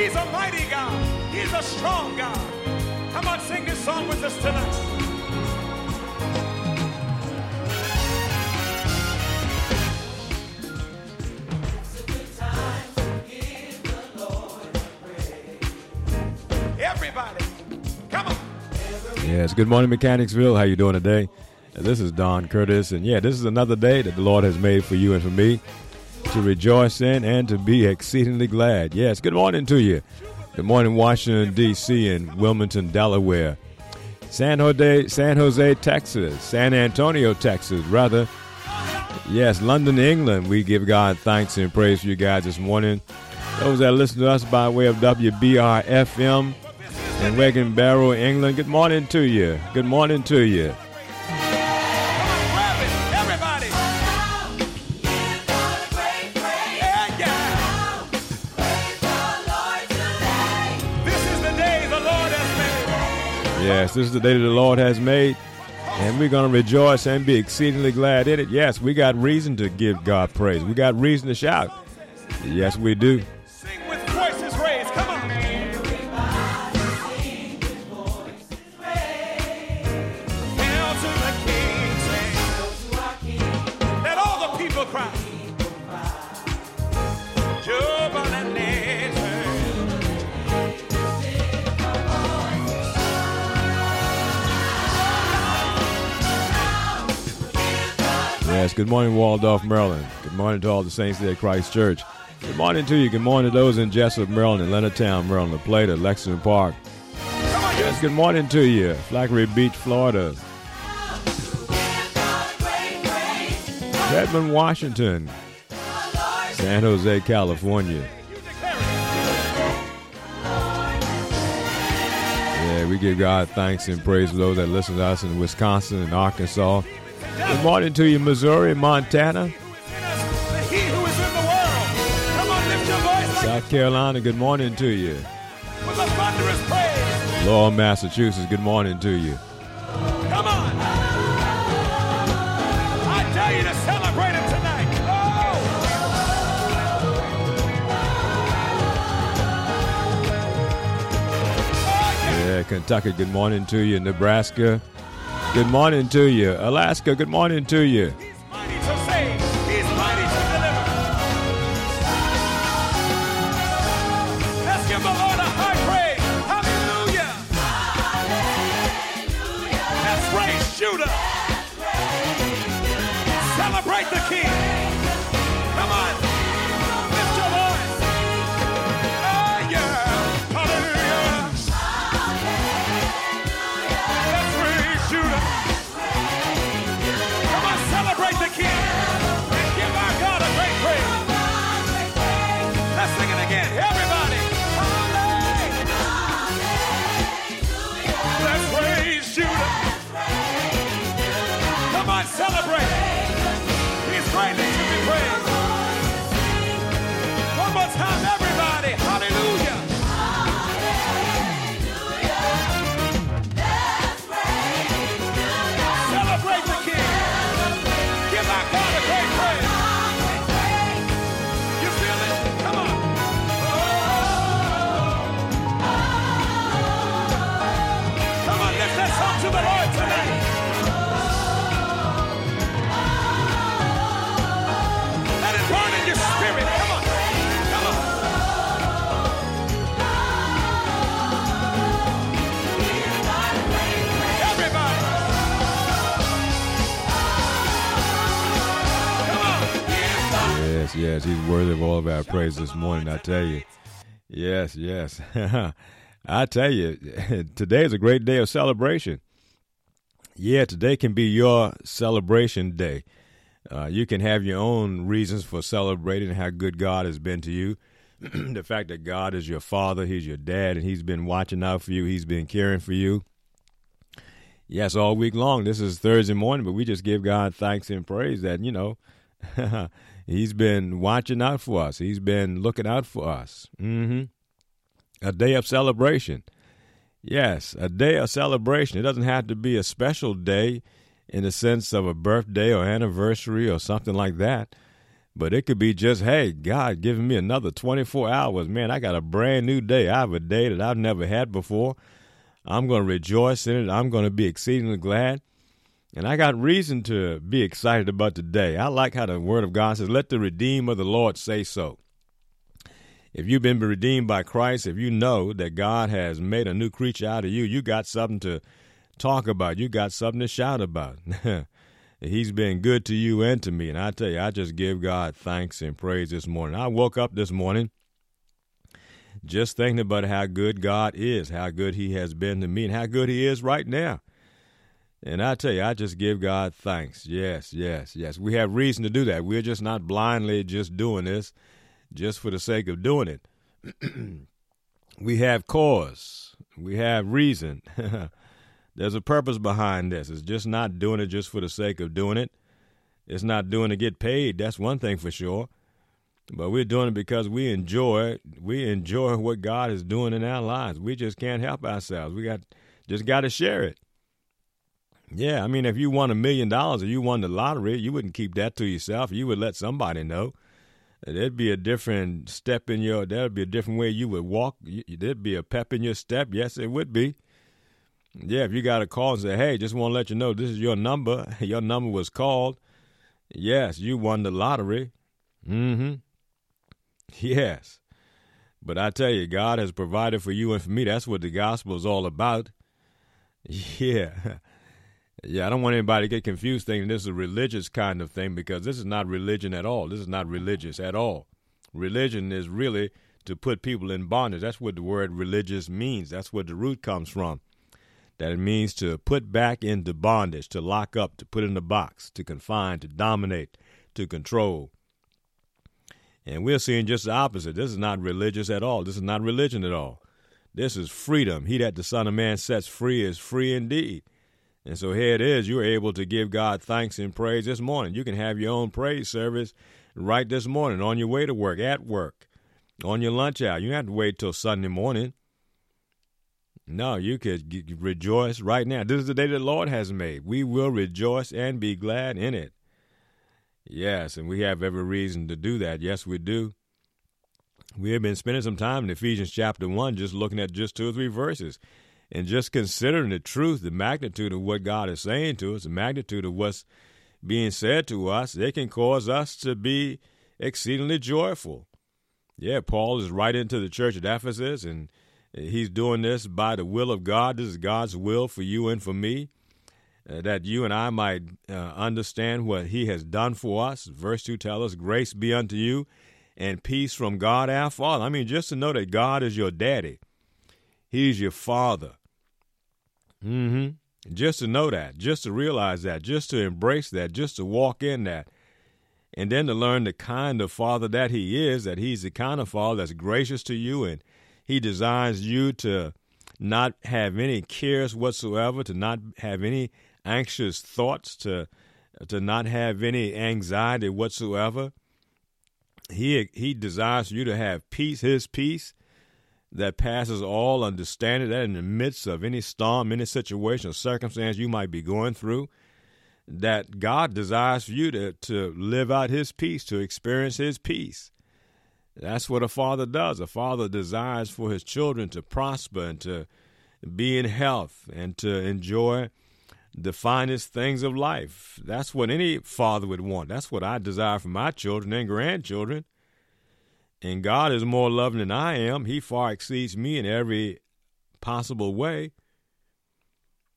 He's a mighty God. He's a strong God. Come on, sing this song with us tonight. Everybody, come on. Yes, good morning, Mechanicsville. How you doing today? This is Don Curtis, and yeah, this is another day that the Lord has made for you and for me to rejoice in and to be exceedingly glad. Yes, good morning to you. Good morning, Washington, D.C., and Wilmington, Delaware. San Jose, San Jose, Texas. San Antonio, Texas, rather. Yes, London, England. We give God thanks and praise for you guys this morning. Those that listen to us by way of WBR FM in Regan Barrow, England, good morning to you. Good morning to you. Yes, this is the day that the Lord has made, and we're going to rejoice and be exceedingly glad in it. Yes, we got reason to give God praise. We got reason to shout. Yes, we do. Good morning, Waldorf, Maryland. Good morning to all the saints there at Christ Church. Good morning to you. Good morning to those in Jessup, Maryland, and Leonardtown, Maryland, La Plata, Lexington Park. Yes, good morning to you. Flagler Beach, Florida. Redmond, Washington. San Jose, California. Yeah, we give God thanks and praise for those that listen to us in Wisconsin and Arkansas. Good morning to you, Missouri, Montana, South Carolina. Good morning to you. Lowell, Massachusetts. Good morning to you. Come on. I dare you to celebrate him tonight. Oh. Oh, yeah. Yeah, Kentucky. Good morning to you, Nebraska. Good morning to you, Alaska. Good morning to you. Yes, he's worthy of all of our praise this morning, I tell you. Yes, yes. I tell you, today is a great day of celebration. Yeah, today can be your celebration day. Uh, you can have your own reasons for celebrating how good God has been to you. the fact that God is your father, He's your dad, and He's been watching out for you, He's been caring for you. Yes, all week long. This is Thursday morning, but we just give God thanks and praise that, you know, He's been watching out for us. He's been looking out for us. hmm A day of celebration. Yes, a day of celebration. It doesn't have to be a special day in the sense of a birthday or anniversary or something like that. But it could be just, hey, God giving me another 24 hours. Man, I got a brand new day. I have a day that I've never had before. I'm going to rejoice in it. I'm going to be exceedingly glad. And I got reason to be excited about today. I like how the Word of God says, Let the redeemer of the Lord say so. If you've been redeemed by Christ, if you know that God has made a new creature out of you, you got something to talk about. You got something to shout about. He's been good to you and to me. And I tell you, I just give God thanks and praise this morning. I woke up this morning just thinking about how good God is, how good He has been to me, and how good He is right now. And I tell you, I just give God thanks. Yes, yes, yes. We have reason to do that. We're just not blindly just doing this just for the sake of doing it. we have cause, we have reason. There's a purpose behind this. It's just not doing it just for the sake of doing it. It's not doing to get paid. That's one thing for sure. But we're doing it because we enjoy we enjoy what God is doing in our lives. We just can't help ourselves. We got just got to share it. Yeah, I mean, if you won a million dollars or you won the lottery, you wouldn't keep that to yourself. You would let somebody know. There'd be a different step in your. There'd be a different way you would walk. There'd be a pep in your step. Yes, it would be. Yeah, if you got a call and say, "Hey, just want to let you know this is your number. Your number was called." Yes, you won the lottery. Mm-hmm. Yes. But I tell you, God has provided for you and for me. That's what the gospel is all about. Yeah. Yeah, I don't want anybody to get confused thinking this is a religious kind of thing because this is not religion at all. This is not religious at all. Religion is really to put people in bondage. That's what the word religious means. That's what the root comes from. That it means to put back into bondage, to lock up, to put in a box, to confine, to dominate, to control. And we're seeing just the opposite. This is not religious at all. This is not religion at all. This is freedom. He that the Son of Man sets free is free indeed. And so here it is. You're able to give God thanks and praise this morning. You can have your own praise service right this morning on your way to work, at work, on your lunch hour. You don't have to wait till Sunday morning. No, you could rejoice right now. This is the day the Lord has made. We will rejoice and be glad in it. Yes, and we have every reason to do that. Yes, we do. We have been spending some time in Ephesians chapter 1 just looking at just two or three verses and just considering the truth, the magnitude of what God is saying to us, the magnitude of what's being said to us, they can cause us to be exceedingly joyful. Yeah, Paul is right into the church at Ephesus, and he's doing this by the will of God. This is God's will for you and for me, uh, that you and I might uh, understand what he has done for us. Verse 2 tells us, Grace be unto you and peace from God our Father. I mean, just to know that God is your daddy, he's your father. Mm-hmm. Just to know that, just to realize that, just to embrace that, just to walk in that, and then to learn the kind of father that he is, that he's the kind of father that's gracious to you and he desires you to not have any cares whatsoever, to not have any anxious thoughts, to to not have any anxiety whatsoever. He he desires you to have peace, his peace, that passes all understanding, that in the midst of any storm, any situation or circumstance you might be going through, that God desires for you to, to live out His peace, to experience His peace. That's what a father does. A father desires for his children to prosper and to be in health and to enjoy the finest things of life. That's what any father would want. That's what I desire for my children and grandchildren. And God is more loving than I am. He far exceeds me in every possible way.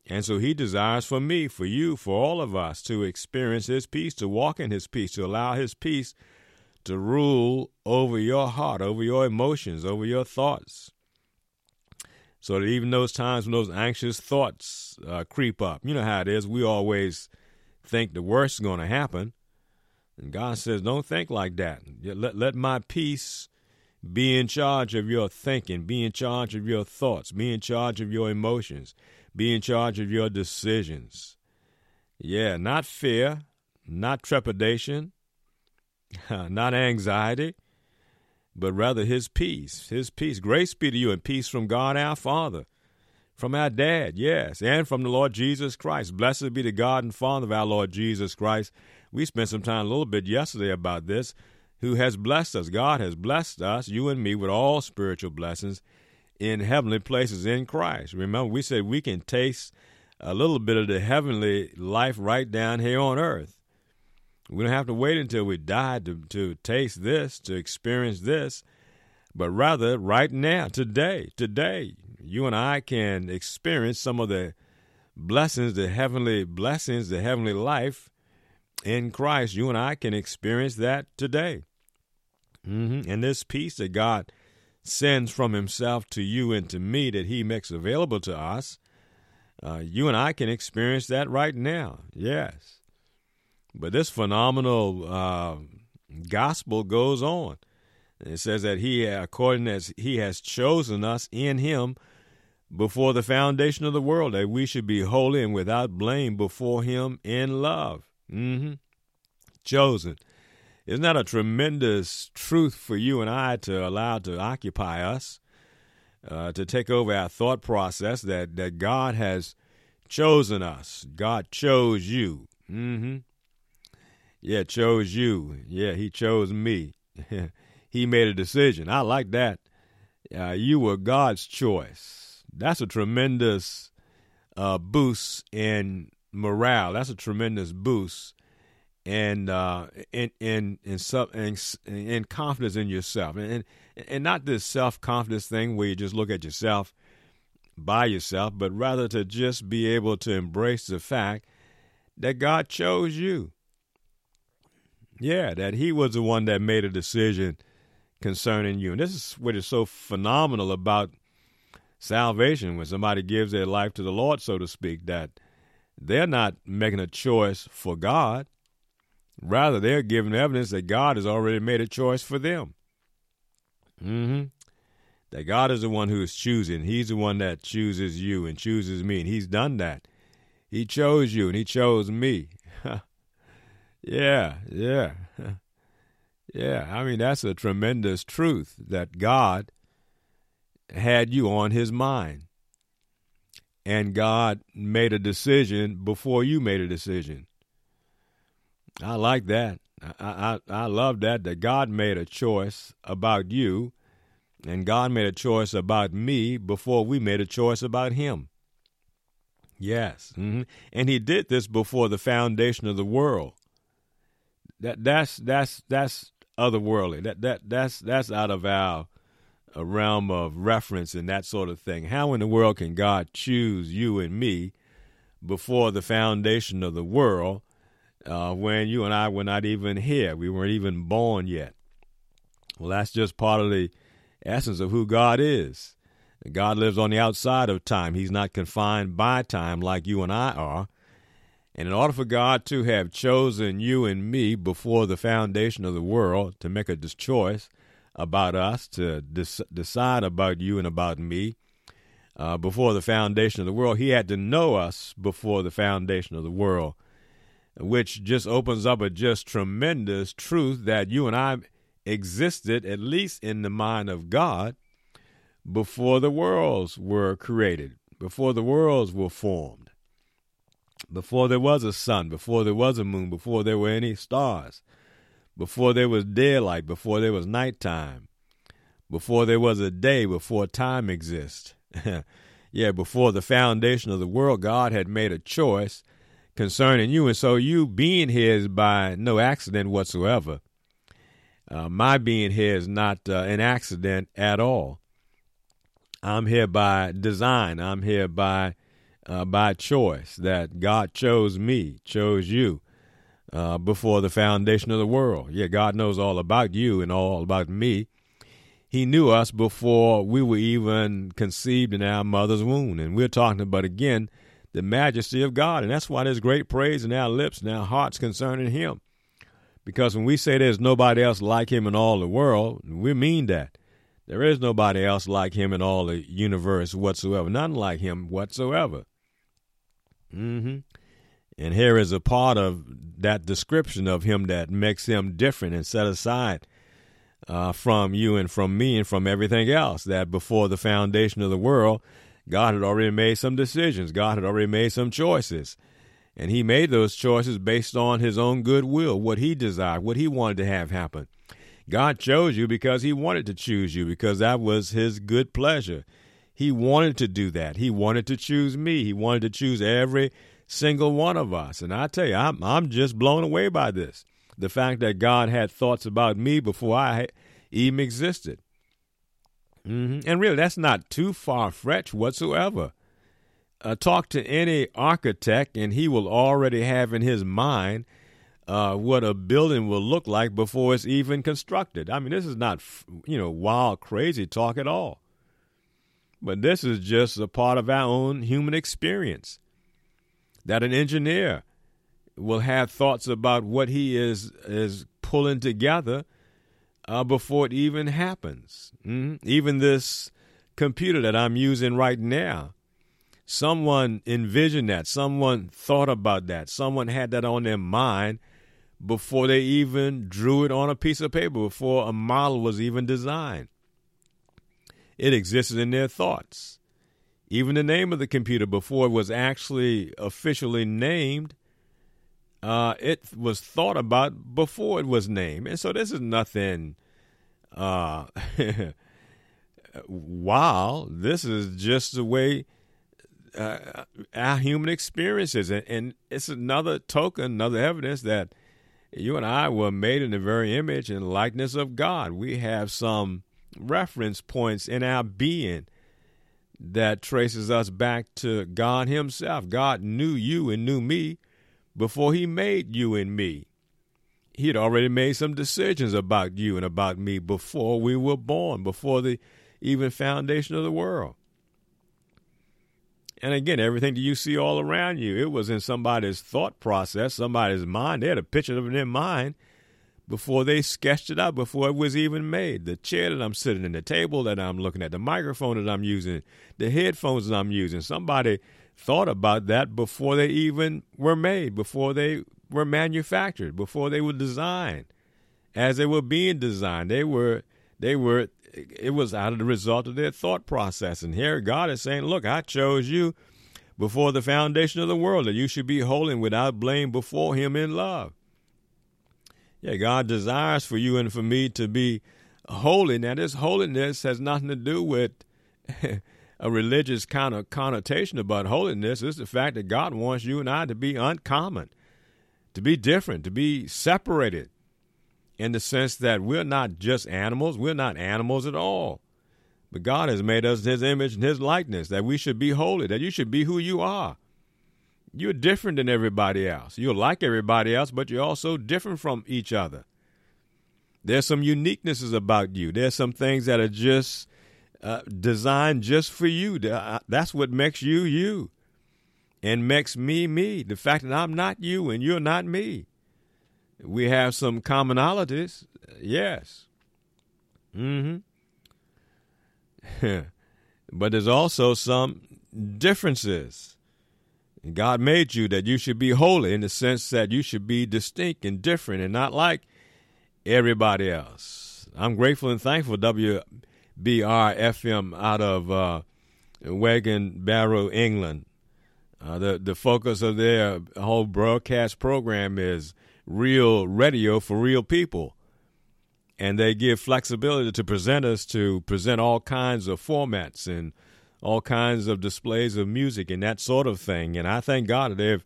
And so he desires for me, for you, for all of us to experience his peace, to walk in his peace, to allow his peace to rule over your heart, over your emotions, over your thoughts. So that even those times when those anxious thoughts uh, creep up, you know how it is. We always think the worst is going to happen. And God says, don't think like that. Let, let my peace be in charge of your thinking, be in charge of your thoughts, be in charge of your emotions, be in charge of your decisions. Yeah, not fear, not trepidation, not anxiety, but rather His peace. His peace. Grace be to you and peace from God our Father, from our Dad, yes, and from the Lord Jesus Christ. Blessed be the God and Father of our Lord Jesus Christ we spent some time a little bit yesterday about this. who has blessed us. God has blessed us, you and me, with all spiritual blessings in heavenly places in Christ. Remember, we said we can taste a little bit of the heavenly life right down here on earth. We don't have to wait until we die to, to taste this, to experience this, but rather right now, today, today, you and I can experience some of the blessings, the heavenly blessings, the heavenly life in Christ. You and I can experience that today. Mm-hmm. And this peace that God sends from Himself to you and to me that He makes available to us, uh, you and I can experience that right now. Yes. But this phenomenal uh, gospel goes on. It says that He, according as He has chosen us in Him before the foundation of the world, that we should be holy and without blame before Him in love. Mm-hmm. Chosen. Isn't that a tremendous truth for you and I to allow to occupy us, uh, to take over our thought process that, that God has chosen us? God chose you. Mm-hmm. Yeah, chose you. Yeah, He chose me. he made a decision. I like that. Uh, you were God's choice. That's a tremendous uh, boost in morale. That's a tremendous boost and uh, in in in, sub, in, in confidence in yourself, and and not this self confidence thing where you just look at yourself by yourself, but rather to just be able to embrace the fact that God chose you. Yeah, that He was the one that made a decision concerning you, and this is what is so phenomenal about salvation when somebody gives their life to the Lord, so to speak, that they're not making a choice for God Rather, they're giving evidence that God has already made a choice for them. Mm-hmm. That God is the one who is choosing. He's the one that chooses you and chooses me, and He's done that. He chose you and He chose me. yeah, yeah. yeah, I mean, that's a tremendous truth that God had you on His mind. And God made a decision before you made a decision. I like that. I, I, I love that, that God made a choice about you, and God made a choice about me before we made a choice about Him. Yes. Mm-hmm. And He did this before the foundation of the world. That that's that's that's otherworldly. That that that's that's out of our a realm of reference and that sort of thing. How in the world can God choose you and me before the foundation of the world uh, when you and I were not even here. We weren't even born yet. Well, that's just part of the essence of who God is. God lives on the outside of time. He's not confined by time like you and I are. And in order for God to have chosen you and me before the foundation of the world to make a choice about us, to decide about you and about me, uh, before the foundation of the world, He had to know us before the foundation of the world which just opens up a just tremendous truth that you and I existed, at least in the mind of God, before the worlds were created, before the worlds were formed, before there was a sun, before there was a moon, before there were any stars, before there was daylight, before there was nighttime, before there was a day, before time exists. yeah, before the foundation of the world, God had made a choice concerning you. And so you being here is by no accident whatsoever. Uh, my being here is not uh, an accident at all. I'm here by design. I'm here by uh, by choice. That God chose me, chose you uh, before the foundation of the world. Yeah, God knows all about you and all about me. He knew us before we were even conceived in our mother's womb. And we're talking about again the majesty of God. And that's why there's great praise in our lips and our hearts concerning Him. Because when we say there's nobody else like Him in all the world, we mean that. There is nobody else like Him in all the universe whatsoever. None like Him whatsoever. Mm-hmm. And here is a part of that description of Him that makes Him different and set aside uh, from you and from me and from everything else. That before the foundation of the world, God had already made some decisions. God had already made some choices. And he made those choices based on his own good will, what he desired, what he wanted to have happen. God chose you because He wanted to choose you, because that was His good pleasure. He wanted to do that. He wanted to choose me. He wanted to choose every single one of us. And I tell you, I'm, I'm just blown away by this. The fact that God had thoughts about me before I even existed. Mm-hmm. And really, that's not too far fetched whatsoever. Uh, talk to any architect, and he will already have in his mind uh, what a building will look like before it's even constructed. I mean, this is not, you know, wild, crazy talk at all. But this is just a part of our own human experience. That an engineer will have thoughts about what he is is pulling together uh, before it even happens. Mm-hmm. Even this computer that I'm using right now, someone envisioned that, someone thought about that, someone had that on their mind before they even drew it on a piece of paper, before a model was even designed. It existed in their thoughts. Even the name of the computer, before it was actually officially named, uh, it was thought about before it was named. And so this is nothing uh, wow. This is just the way uh, our human experience is. And, and it's another token, another evidence that you and I were made in the very image and likeness of God. We have some reference points in our being that traces us back to God Himself. God knew you and knew me before He made you and me. He had already made some decisions about you and about me before we were born, before the even foundation of the world. And again, everything that you see all around you, it was in somebody's thought process, somebody's mind. They had a picture of it in their mind before they sketched it out, before it was even made. The chair that I'm sitting in, the table that I'm looking at, the microphone that I'm using, the headphones that I'm using. Somebody thought about that before they even were made, before they were manufactured, before they were designed. As they were being designed, they were they were it was out of the result of their thought process. And here God is saying, Look, I chose you before the foundation of the world, that you should be holy and without blame before him in love. Yeah, God desires for you and for me to be holy. Now, this holiness has nothing to do with a religious kind of connotation about holiness. It's the fact that God wants you and I to be uncommon, to be different, to be separated in the sense that we're not just animals, we're not animals at all. But God has made us His image and His likeness, that we should be holy, that you should be who you are. You're different than everybody else. You're like everybody else, but you're also different from each other. There's some uniquenesses about you. There's some things that are just uh, designed just for you. Uh, that's what makes you you and makes me me. The fact that I'm not you and you're not me. We have some commonalities, yes. Mm-hmm. but there's also some differences. God made you that you should be holy in the sense that you should be distinct and different and not like everybody else. I'm grateful and thankful WBR FM out of uh, Wigan Barrow, England. Uh, the the focus of their whole broadcast program is real radio for real people, and they give flexibility to presenters to present all kinds of formats and all kinds of displays of music and that sort of thing. And I thank God that they've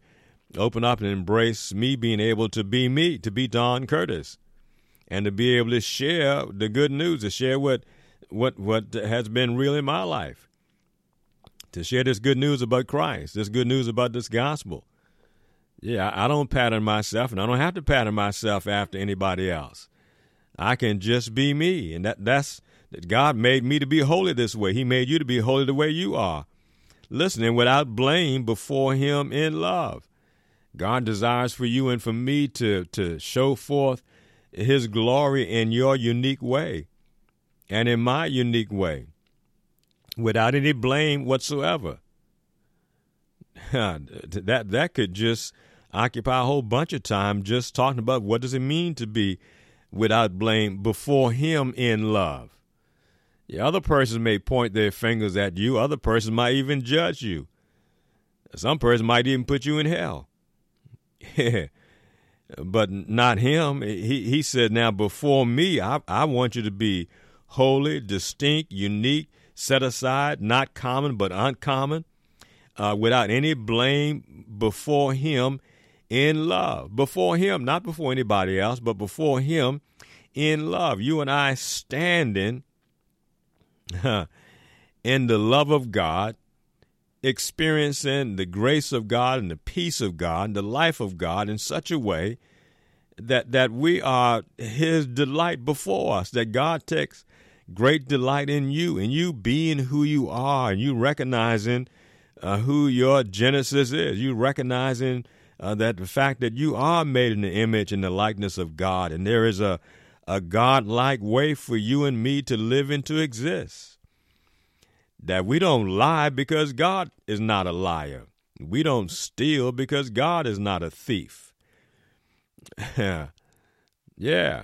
opened up and embraced me being able to be me, to be Don Curtis, and to be able to share the good news, to share what what what has been real in my life, to share this good news about Christ, this good news about this gospel. Yeah, I don't pattern myself, and I don't have to pattern myself after anybody else. I can just be me, and that that's that God made me to be holy this way. He made you to be holy the way you are. Listening without blame before Him in love. God desires for you and for me to, to show forth His glory in your unique way and in my unique way without any blame whatsoever. that that could just occupy a whole bunch of time just talking about what does it mean to be without blame before him in love. The other person may point their fingers at you. Other person might even judge you. Some person might even put you in hell. but not him. He he said, "Now before me, I I want you to be holy, distinct, unique, set aside, not common but uncommon, uh, without any blame before Him in love. Before Him, not before anybody else, but before Him in love. You and I standing in the love of God." experiencing the grace of God and the peace of God and the life of God in such a way that that we are his delight before us that God takes great delight in you and you being who you are and you recognizing uh, who your genesis is you recognizing uh, that the fact that you are made in the image and the likeness of God and there is a a God-like way for you and me to live and to exist that we don't lie because God is not a liar. We don't steal because God is not a thief. yeah.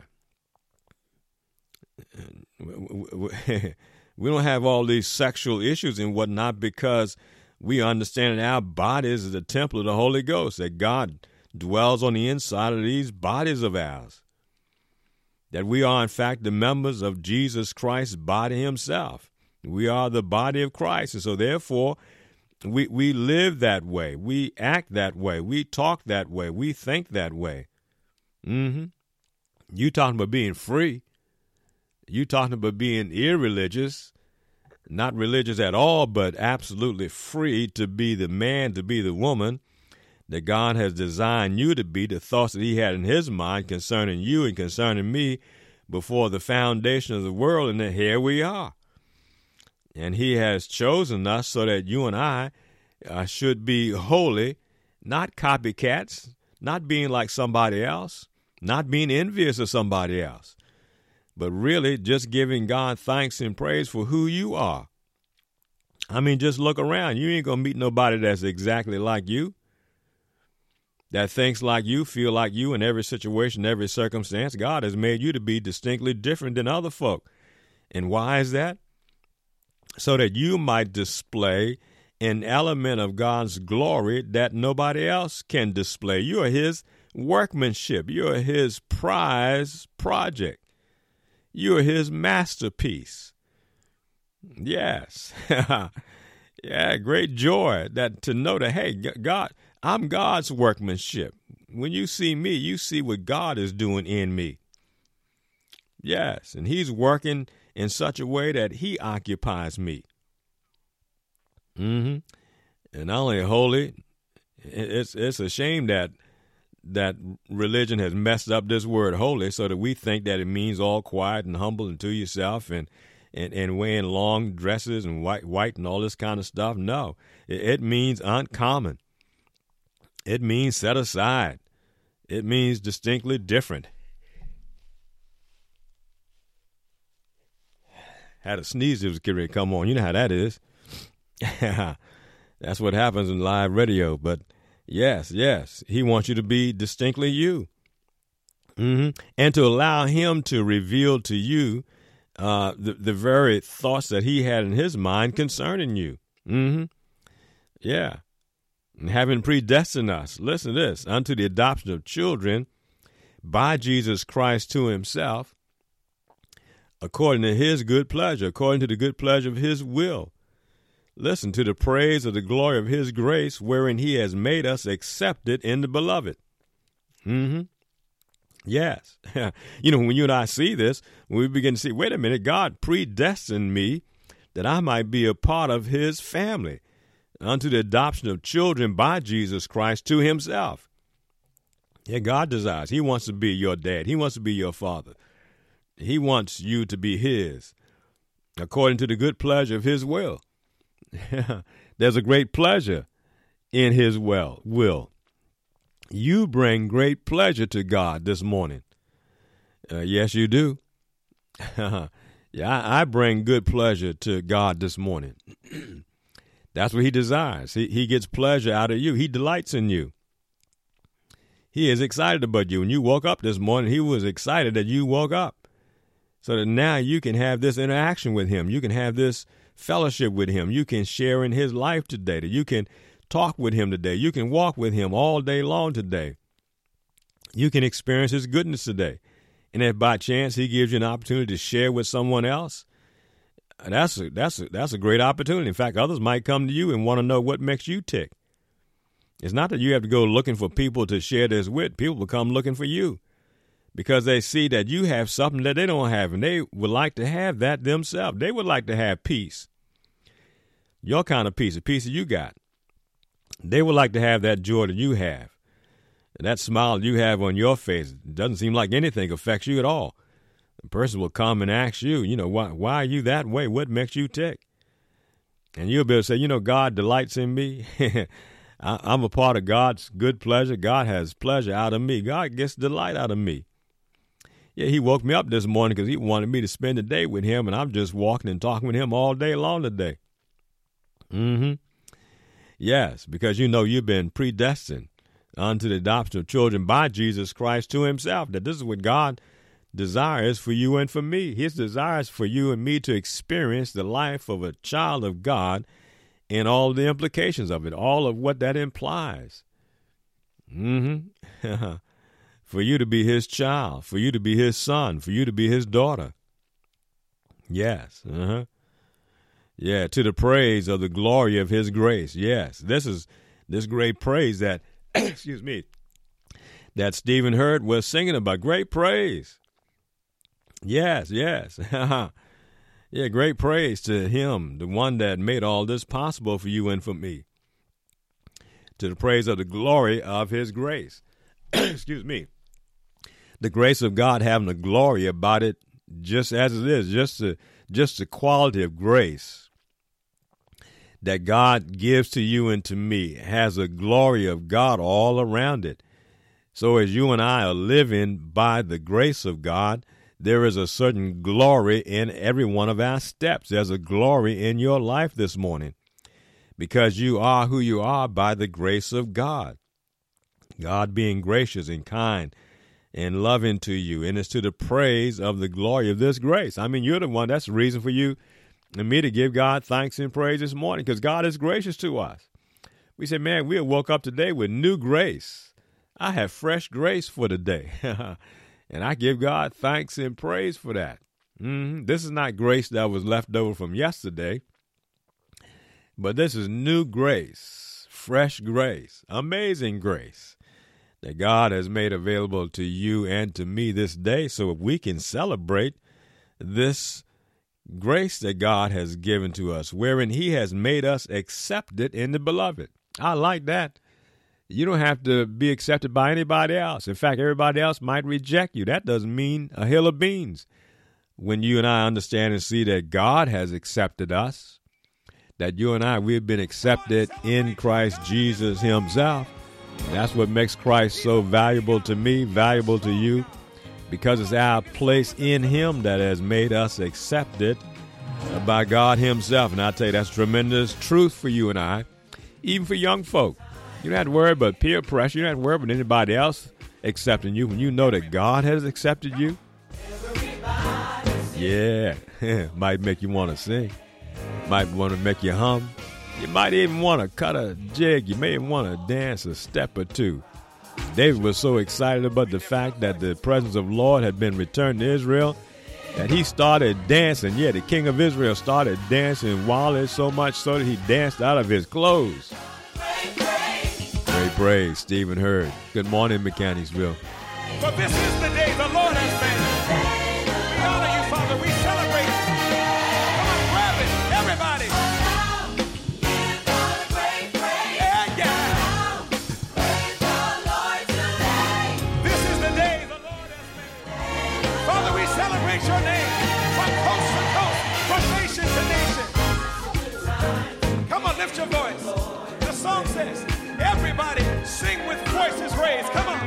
We don't have all these sexual issues and whatnot because we understand that our bodies is the temple of the Holy Ghost, that God dwells on the inside of these bodies of ours. That we are, in fact, the members of Jesus Christ's body Himself. We are the body of Christ. And so, therefore, we, we live that way. We act that way. We talk that way. We think that way. Mm-hmm. You talking about being free. You talking about being irreligious, not religious at all, but absolutely free to be the man, to be the woman that God has designed you to be, the thoughts that He had in His mind concerning you and concerning me before the foundation of the world, and then here we are. And He has chosen us so that you and I uh, should be holy, not copycats, not being like somebody else, not being envious of somebody else, but really just giving God thanks and praise for who you are. I mean, just look around. You ain't going to meet nobody that's exactly like you, that thinks like you, feel like you in every situation, every circumstance. God has made you to be distinctly different than other folk. And why is that? So that you might display an element of God's glory that nobody else can display. You are His workmanship. You're his prize project. You're his masterpiece. Yes. yeah, great joy that to know that hey, God, I'm God's workmanship. When you see me, you see what God is doing in me. Yes, and he's working in such a way that he occupies me. Mm-hmm. And not only holy, it's it's a shame that that religion has messed up this word holy so that we think that it means all quiet and humble and to yourself and and, and wearing long dresses and white white and all this kind of stuff. No. It, it means uncommon. It means set aside. It means distinctly different. Had a sneeze, it was getting to come on. You know how that is. That's what happens in live radio. But Yes, yes. He wants you to be distinctly you. Mm-hmm. And to allow him to reveal to you uh, the, the very thoughts that he had in his mind concerning you. Mm-hmm. Yeah. Having predestined us, listen to this, unto the adoption of children by Jesus Christ to himself, according to his good pleasure, according to the good pleasure of his will Listen to the praise of the glory of his grace, wherein he has made us accepted in the beloved. Mm-hmm. Yes. you know, when you and I see this, we begin to see, wait a minute, God predestined me that I might be a part of his family unto the adoption of children by Jesus Christ to himself. Yeah, God desires. He wants to be your dad. He wants to be your father. He wants you to be his according to the good pleasure of his will. There's a great pleasure in his well will. You bring great pleasure to God this morning. Uh, yes, you do. yeah, I, I, bring good pleasure to God this morning. That's what he desires. He, he gets pleasure out of you. He delights in you. He is excited about you. When you woke up this morning, he was excited that you woke up. So that now you can have this interaction with him. You can have this fellowship with him. You can share in his life today. That you can talk with him today. You can walk with him all day long today. you can experience His goodness today. And if by chance He gives you an opportunity to share with someone else, that's a, that's a, that's a great opportunity. In fact, others might come to you and want to know what makes you tick. It's not that you have to go looking for people to share this with. People will come looking for you because they see that you have something that they don't have, and they would like to have that themselves. They would like to have peace, your kind of peace, the peace that you got. They would like to have that joy that you have. And that smile you have on your face It doesn't seem like anything affects you at all. Person will come and ask you, you know, why, why are you that way? What makes you tick? And you'll be able to say, you know, God delights in me. I, I'm a part of God's good pleasure. God has pleasure out of me. God gets delight out of me. Yeah, he woke me up this morning because he wanted me to spend the day with him, and I'm just walking and talking with him all day long today. Mm-hmm. Yes, because you know you've been predestined unto the adoption of children by Jesus Christ to himself. That this is what God desires for you and for me. His desires for you and me to experience the life of a child of God and all the implications of it, all of what that implies. Mm-hmm. for you to be his child, for you to be his son, for you to be his daughter. Yes. Uh-huh. Yeah, to the praise of the glory of his grace. Yes. This is this great praise that excuse me that Stephen Hurd was singing about. Great praise. Yes, yes. Uh-huh. yeah, great praise to him, the one that made all this possible for you and for me. To the praise of the glory of his grace. Excuse me. The grace of God having the glory about it just as it is, just the just the quality of grace that God gives to you and to me has a glory of God all around it. So as you and I are living by the grace of God, there is a certain glory in every one of our steps. There's a glory in your life this morning because you are who you are by the grace of God. God being gracious and kind and loving to you, and it's to the praise of the glory of this grace. I mean, you're the one, that's the reason for you and me to give God thanks and praise this morning because God is gracious to us. We say, man, we woke up today with new grace. I have fresh grace for today. And I give God thanks and praise for that. Mm-hmm. This is not grace that was left over from yesterday, but this is new grace, fresh grace, amazing grace that God has made available to you and to me this day so we can celebrate this grace that God has given to us, wherein He has made us accepted in the beloved. I like that. You don't have to be accepted by anybody else. In fact, everybody else might reject you. That doesn't mean a hill of beans. When you and I understand and see that God has accepted us, that you and I, we've been accepted in Christ Jesus Himself. That's what makes Christ so valuable to me, valuable to you, because it's our place in Him that has made us accepted by God Himself. And I tell you, that's tremendous truth for you and I, even for young folk. You don't have to worry about peer pressure. You don't have to worry about anybody else accepting you when you know that God has accepted you. Yeah, might make you want to sing. Might want to make you hum. You might even want to cut a jig. You may even want to dance a step or two. David was so excited about the fact that the presence of Lord had been returned to Israel that he started dancing. Yeah, the king of Israel started dancing wildly so much so that he danced out of his clothes. Praise, Stephen Hurd. Good morning, Mechanicsville. For this is the day the Lord has made. We honor you, Father. We celebrate. Come on, grab it, everybody. Yeah, yeah. Let the Lord today. This is the day the Lord has made. Father, we celebrate your name from coast to coast, from nation to nation. Come on, lift your voice. The song says, everybody sing with voices raised. Come on.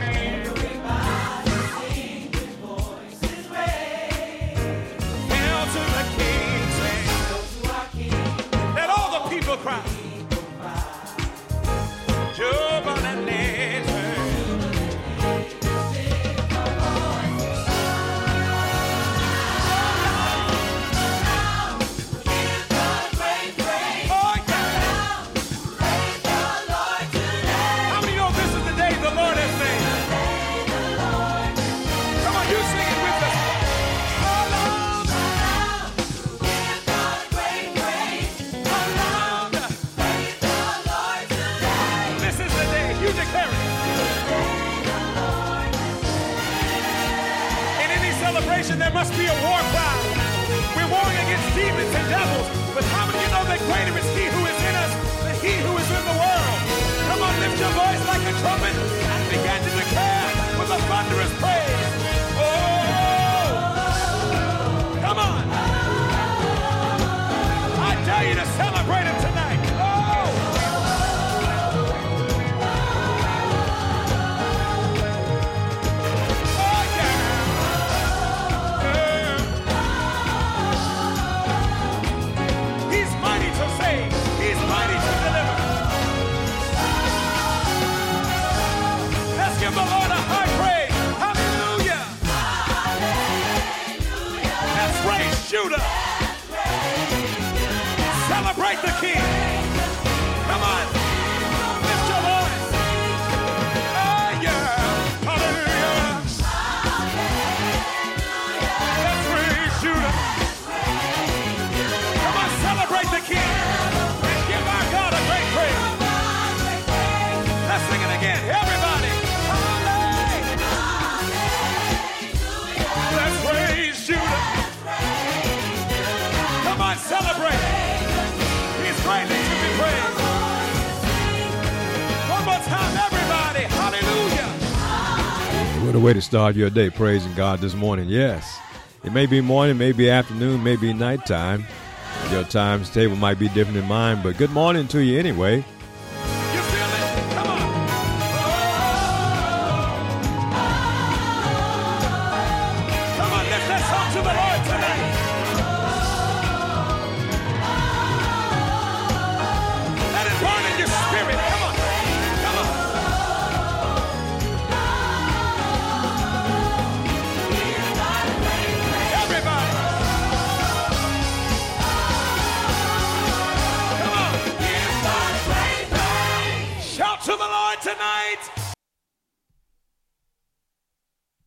A way to start your day praising God this morning. Yes, it may be morning, maybe afternoon, maybe nighttime. Your times table might be different than mine, but good morning to you anyway.